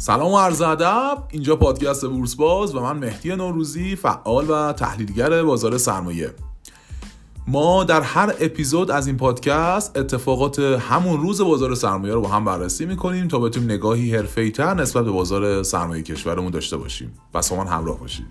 سلام و عرض ادب. اینجا پادکست بورس باز و من مهدی نوروزی فعال و تحلیلگر بازار سرمایه. ما در هر اپیزود از این پادکست اتفاقات همون روز بازار سرمایه رو با هم بررسی می‌کنیم تا بتونیم نگاهی حرفه‌ای‌تر نسبت به بازار سرمایه کشورمون داشته باشیم. پس من همراه باشید.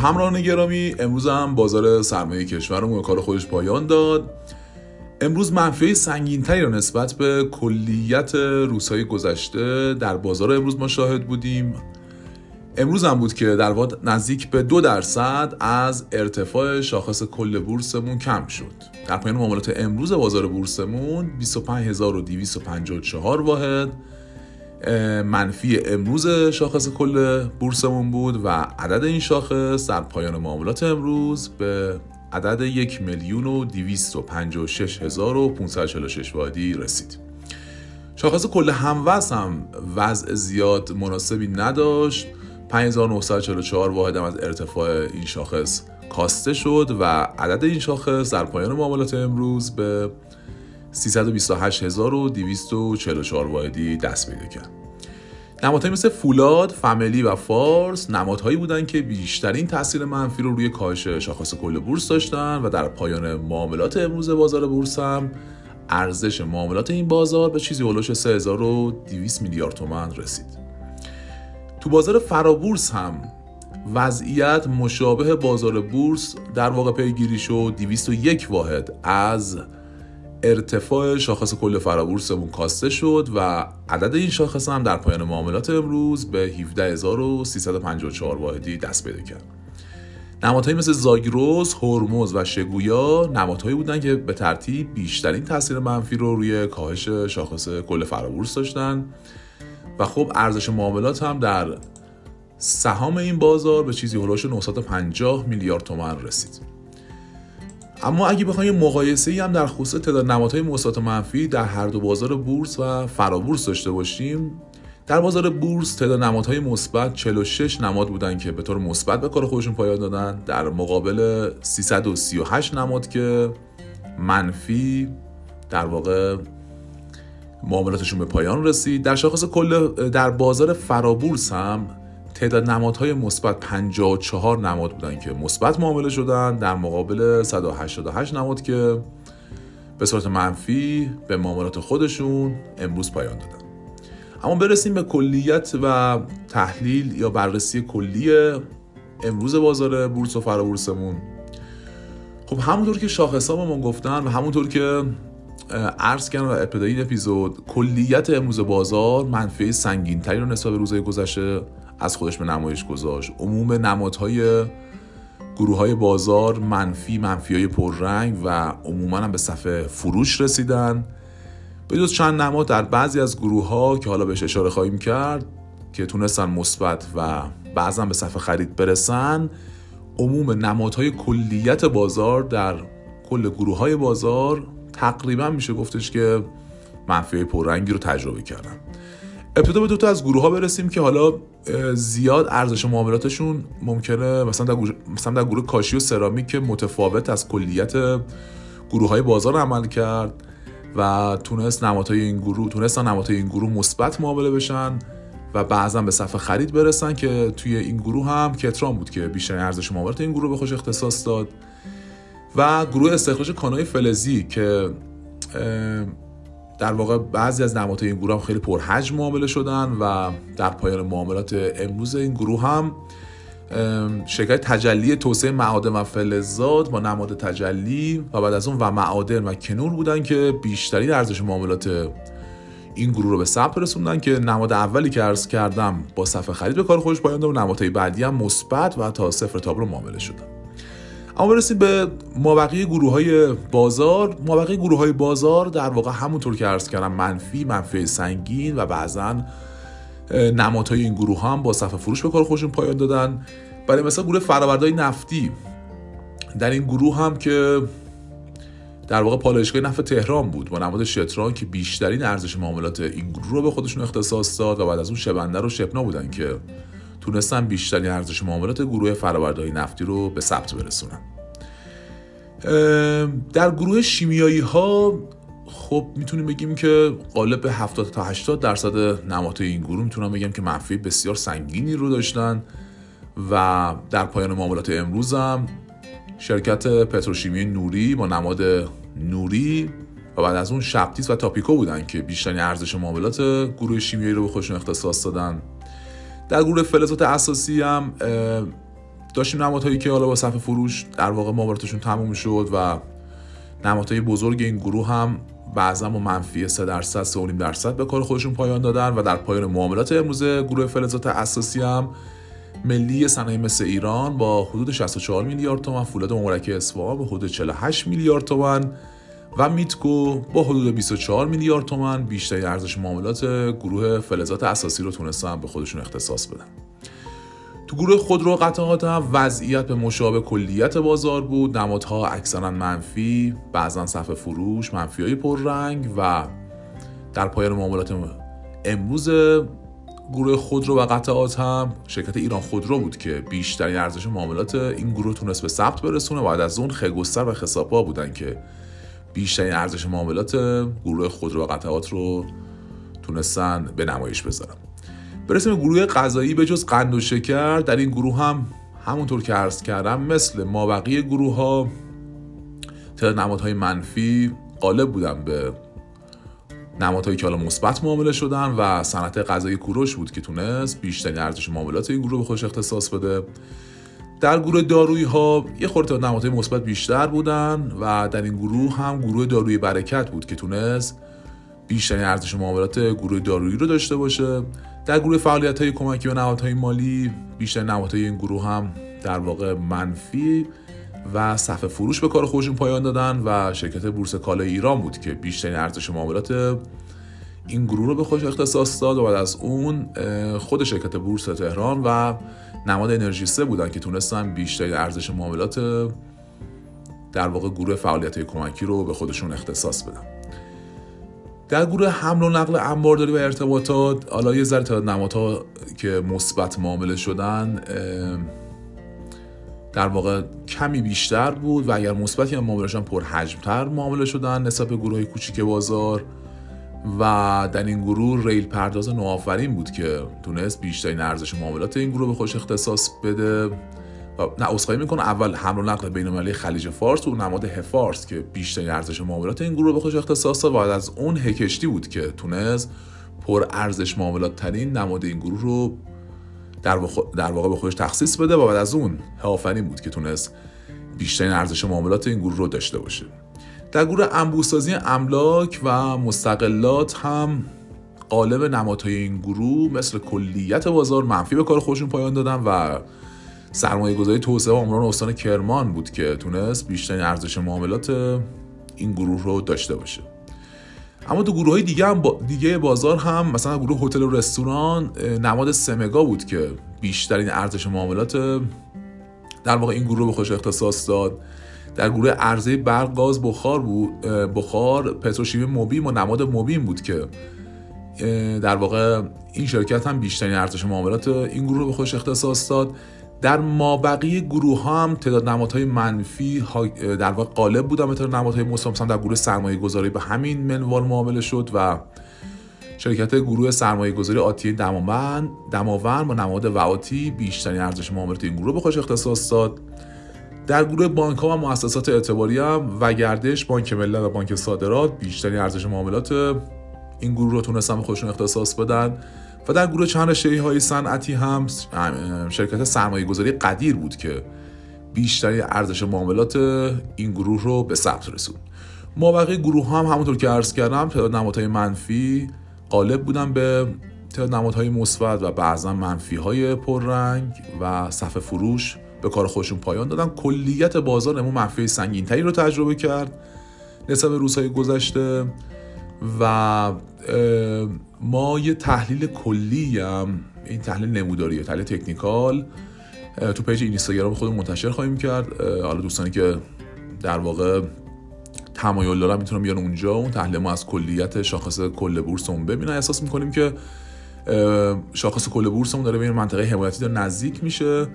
همراهان گرامی امروز هم بازار سرمایه کشورمون کار خودش پایان داد. امروز منفی سنگینتری رو نسبت به کلیت روزهای گذشته در بازار امروز ما شاهد بودیم. امروز هم بود که در واقع نزدیک به دو درصد از ارتفاع شاخص کل بورسمون کم شد. در پایان معاملات امروز بازار بورسمون 25254 واحد. منفی امروز شاخص کل بورسمون بود و عدد این شاخص در پایان معاملات امروز به عدد یک میلیون و دیویست و پنج و شش هزار و واحدی رسید. شاخص کل هموز هم وضع زیاد مناسبی نداشت. 5944 واحد از ارتفاع این شاخص کاسته شد و عدد این شاخص در پایان معاملات امروز به 328244 واحدی دست پیدا کرد نمادهایی مثل فولاد، فامیلی و فارس نمادهایی بودند که بیشترین تاثیر منفی رو روی کاهش شاخص کل بورس داشتن و در پایان معاملات امروز بازار بورس هم ارزش معاملات این بازار به چیزی هولوش 3200 میلیارد تومان رسید. تو بازار فرابورس هم وضعیت مشابه بازار بورس در واقع پیگیری شد 201 واحد از ارتفاع شاخص کل فرابورسمون کاسته شد و عدد این شاخص هم در پایان معاملات امروز به 17354 واحدی دست پیدا کرد. نمادهایی مثل زاگروس، هرمز و شگویا نمادهایی بودند که به ترتیب بیشترین تاثیر منفی رو روی کاهش شاخص کل فرابورس داشتن و خب ارزش معاملات هم در سهام این بازار به چیزی هلوش 950 میلیارد تومان رسید. اما اگه بخوایم مقایسه ای هم در خصوص تعداد نمادهای مثبت و منفی در هر دو بازار بورس و فرابورس داشته باشیم در بازار بورس تعداد نمادهای مثبت 46 نماد بودن که به طور مثبت به کار خودشون پایان دادن در مقابل 338 نماد که منفی در واقع معاملاتشون به پایان رسید. در شاخص کل در بازار فرابورس هم تعداد نمادهای مثبت 54 نماد بودن که مثبت معامله شدن در مقابل 188 نماد که به صورت منفی به معاملات خودشون امروز پایان دادن. اما برسیم به کلیت و تحلیل یا بررسی کلی امروز بازار بورس و فرابورسمون. خب همونطور که شاخص ما گفتن و همونطور که عرض کردم و ابتدایی این اپیزود کلیت امروز بازار منفی سنگین تری رو نسبت به روزهای گذشته از خودش به نمایش گذاشت. عموم نمادهای گروه های بازار منفی منفی های پررنگ و عموما هم به صفحه فروش رسیدن. به جز چند نماد در بعضی از گروه ها که حالا بهش اشاره خواهیم کرد که تونستن مثبت و بعضا به صفحه خرید برسن عموم نمادهای کلیت بازار در کل گروه های بازار تقریبا میشه گفتش که منفی پررنگی رو تجربه کردن. ابتدا به دو تا از گروه ها برسیم که حالا زیاد ارزش معاملاتشون ممکنه. مثلا در گروه, مثلا در گروه کاشی و سرامیک که متفاوت از کلیت گروه های بازار عمل کرد و تونست نمادهای این گروه تونستن نمادهای این گروه مثبت معامله بشن و بعضا به صفحه خرید برسن که توی این گروه هم کتران بود که بیشتر ارزش معاملات این گروه به خوش اختصاص داد. و گروه استخراج کانای فلزی که در واقع بعضی از نمادهای این گروه هم خیلی پرحجم معامله شدن و در پایان معاملات امروز این گروه هم شرکت تجلی توسعه معادن و فلزات با نماد تجلی و بعد از اون و معادن و کنور بودن که بیشترین ارزش معاملات این گروه رو به ثبت رسوندن که نماد اولی که عرض کردم با صفحه خرید به کار خودش پایان داد و نمادهای بعدی هم مثبت و تا صفر تابلو معامله شدن. اما برسیم به مابقی گروه های بازار. مابقی گروه های بازار در واقع همونطور که عرض کردم منفی منفی سنگین و بعضا نمادهای این گروه هم با صفحه فروش به کار خودشون پایان دادن. برای مثلا گروه فرآوردهای نفتی. در این گروه هم که در واقع پالایشگاه نفت تهران بود با نماد شتران که بیشترین ارزش معاملات این گروه رو به خودشون اختصاص داد و بعد از اون شبنده رو شپنا بودن که تونستن بیشترین ارزش معاملات گروه فرآوردهای نفتی رو به ثبت برسونن. در گروه شیمیایی ها خب می‌تونیم بگیم که قالب 70 تا 80 درصد نمادهای این گروه می‌تونم بگم که منفی بسیار سنگینی رو داشتن و در پایان معاملات امروز هم شرکت پتروشیمی نوری با نماد نوری و بعد از اون شبتیس و تاپیکو بودن که بیشترین ارزش معاملات گروه شیمیایی رو به خودشون اختصاص دادن. در گروه فلزات اساسی هم داشتیم نمادهایی که حالا با صفحه فروش در واقع معاملاتشون تموم شد و نمادهای بزرگ این گروه هم بعضا با منفی 3 درصد 3.5 درصد به کار خودشون پایان دادن و در پایان معاملات امروز گروه فلزات اساسی هم ملی صنایع مثل ایران با حدود 64 میلیارد تومان فولاد مبارکه اصفهان با حدود 48 میلیارد تومان و میتکو با حدود 24 میلیارد تومان بیشترین ارزش معاملات گروه فلزات اساسی رو تونستن به خودشون اختصاص بدن. تو گروه خودرو قطعات هم وضعیت به مشابه کلیت بازار بود. نمادها اکثرا منفی بعضا صفحه فروش منفی های پررنگ و در پایان معاملات امروز گروه خودرو و قطعات هم شرکت ایران خودرو بود که بیشترین ارزش معاملات این گروه تونست به ثبت برسونه بعد از اون خگستر و خساپا بودن که بیشترین ارزش معاملات گروه خودرو و قطعات رو تونستن به نمایش بذارن. برسیم گروه غذایی به جز قند و شکر در این گروه هم همونطور که عرض کردم مثل مابقی گروه ها تعداد نمادهای منفی غالب بودن به نمادهایی که حالا مثبت معامله شدن و صنعت غذایی کوروش بود که تونست بیشترین ارزش معاملات این گروه به خودش اختصاص بده. در گروه دارویی ها یه خورده نمادهای مثبت بیشتر بودن و در این گروه هم گروه داروی برکت بود که تونست بیشترین ارزش معاملات گروه دارویی رو داشته باشه. در گروه فعالیت های کمکی و نهادهای مالی بیشتر نهادهای این گروه هم در واقع منفی و صفحه فروش به کار خودشون پایان دادن و شرکت بورس کالای ایران بود که بیشترین ارزش معاملات این گروه رو به خودش اختصاص داد و بعد از اون خود شرکت بورس تهران و نماد انرژی سه بودن که تونستن بیشترین ارزش معاملات در واقع گروه فعالیت کمکی رو به خودشون اختصاص بدن. در گروه حمل و نقل انبارداری و ارتباطات حالا یه ذره تعداد نمادها که مثبت معامله شدن در واقع کمی بیشتر بود و اگر مثبتی هم معاملهشان پر حجمتر معامله شدن نسبت به گروه های کوچیک بازار. و در این گروه ریل پرداز نوآفرین بود که تونست بیشترین ارزش معاملات این گروه به خودش اختصاص بده. نه اسخای می‌کنه اول حمل و نقل بین خلیج فارس و نماد هفارس که بیشترین ارزش معاملات این گروه به خودش اختصاص داد بعد از اون هکشتی بود که تونست پر ارزش معاملات ترین نماد این گروه رو در, در واقع به خودش تخصیص بده و بعد از اون هافرین بود که تونست بیشترین ارزش معاملات این گروه رو داشته باشه. در گروه انبوسازی املاک و مستقلات هم قالب نمادهای این گروه مثل کلیت بازار منفی به کار خودشون پایان دادن و سرمایه گذاری توسعه و عمران استان کرمان بود که تونست بیشترین ارزش معاملات این گروه رو داشته باشه. اما تو گروه های دیگه هم دیگه بازار هم مثلا گروه هتل و رستوران نماد سمگا بود که بیشترین ارزش معاملات در واقع این گروه به خودش اختصاص داد. در گروه عرضه برق گاز بخار بود بخار پتروشیمی موبیم و نماد موبیم بود که در واقع این شرکت هم بیشترین ارزش معاملات این گروه به خودش اختصاص داد. در مابقی گروه ها هم تعداد نمادهای منفی در واقع غالب بودن به تعداد نمادهای مثبت در گروه سرمایه گذاری به همین منوال معامله شد و شرکت گروه سرمایه گذاری آتی دماوند دماوند با نماد وعاتی بیشترین ارزش معاملات این گروه به خودش اختصاص داد. در گروه بانک ها و مؤسسات اعتباری هم و گردش بانک ملت و بانک صادرات بیشترین ارزش معاملات این گروه رو تونستن به خودشون اختصاص بدن. و در گروه چند رشته های صنعتی هم شرکت سرمایه گذاری قدیر بود که بیشتری ارزش معاملات این گروه رو به ثبت رسوند. مابقی گروه هم همونطور که عرض کردم تعداد نمادهای منفی غالب بودن به تعداد نمادهای مثبت و بعضا منفی های پررنگ و صفحه فروش. به کار خودشون پایان دادن. کلیت بازار نمو منفی سنگینتری رو تجربه کرد نسبت روزهای گذشته و ما یه تحلیل کلی هم این تحلیل نموداریه تحلیل تکنیکال تو پیج اینستاگرام خودمون منتشر خواهیم کرد. حالا دوستانی که در واقع تمایل دارن می‌تونن بیان اونجا. اون تحلیل ما از کلیت شاخص کل بورسمون ببینن. احساس می‌کنیم که شاخص کل بورسمون داره به منطقه حمایتی داره نزدیک میشه.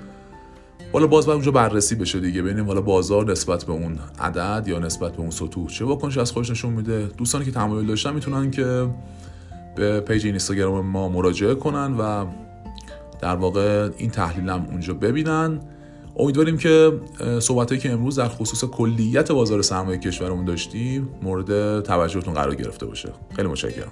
حالا باز باید اونجا بررسی بشه دیگه ببینیم حالا بازار نسبت به اون عدد یا نسبت به اون سطوح چه واکنشی از خودش نشون میده. دوستانی که تمایل داشتن می‌تونن که به پیج اینستاگرام ما مراجعه کنن و در واقع این تحلیل هم اونجا ببینن. امیدواریم که صحبتهایی که امروز در خصوص کلیت بازار سرمایه کشورمون داشتیم مورد توجهتون قرار گرفته باشه. خیلی متشکرم.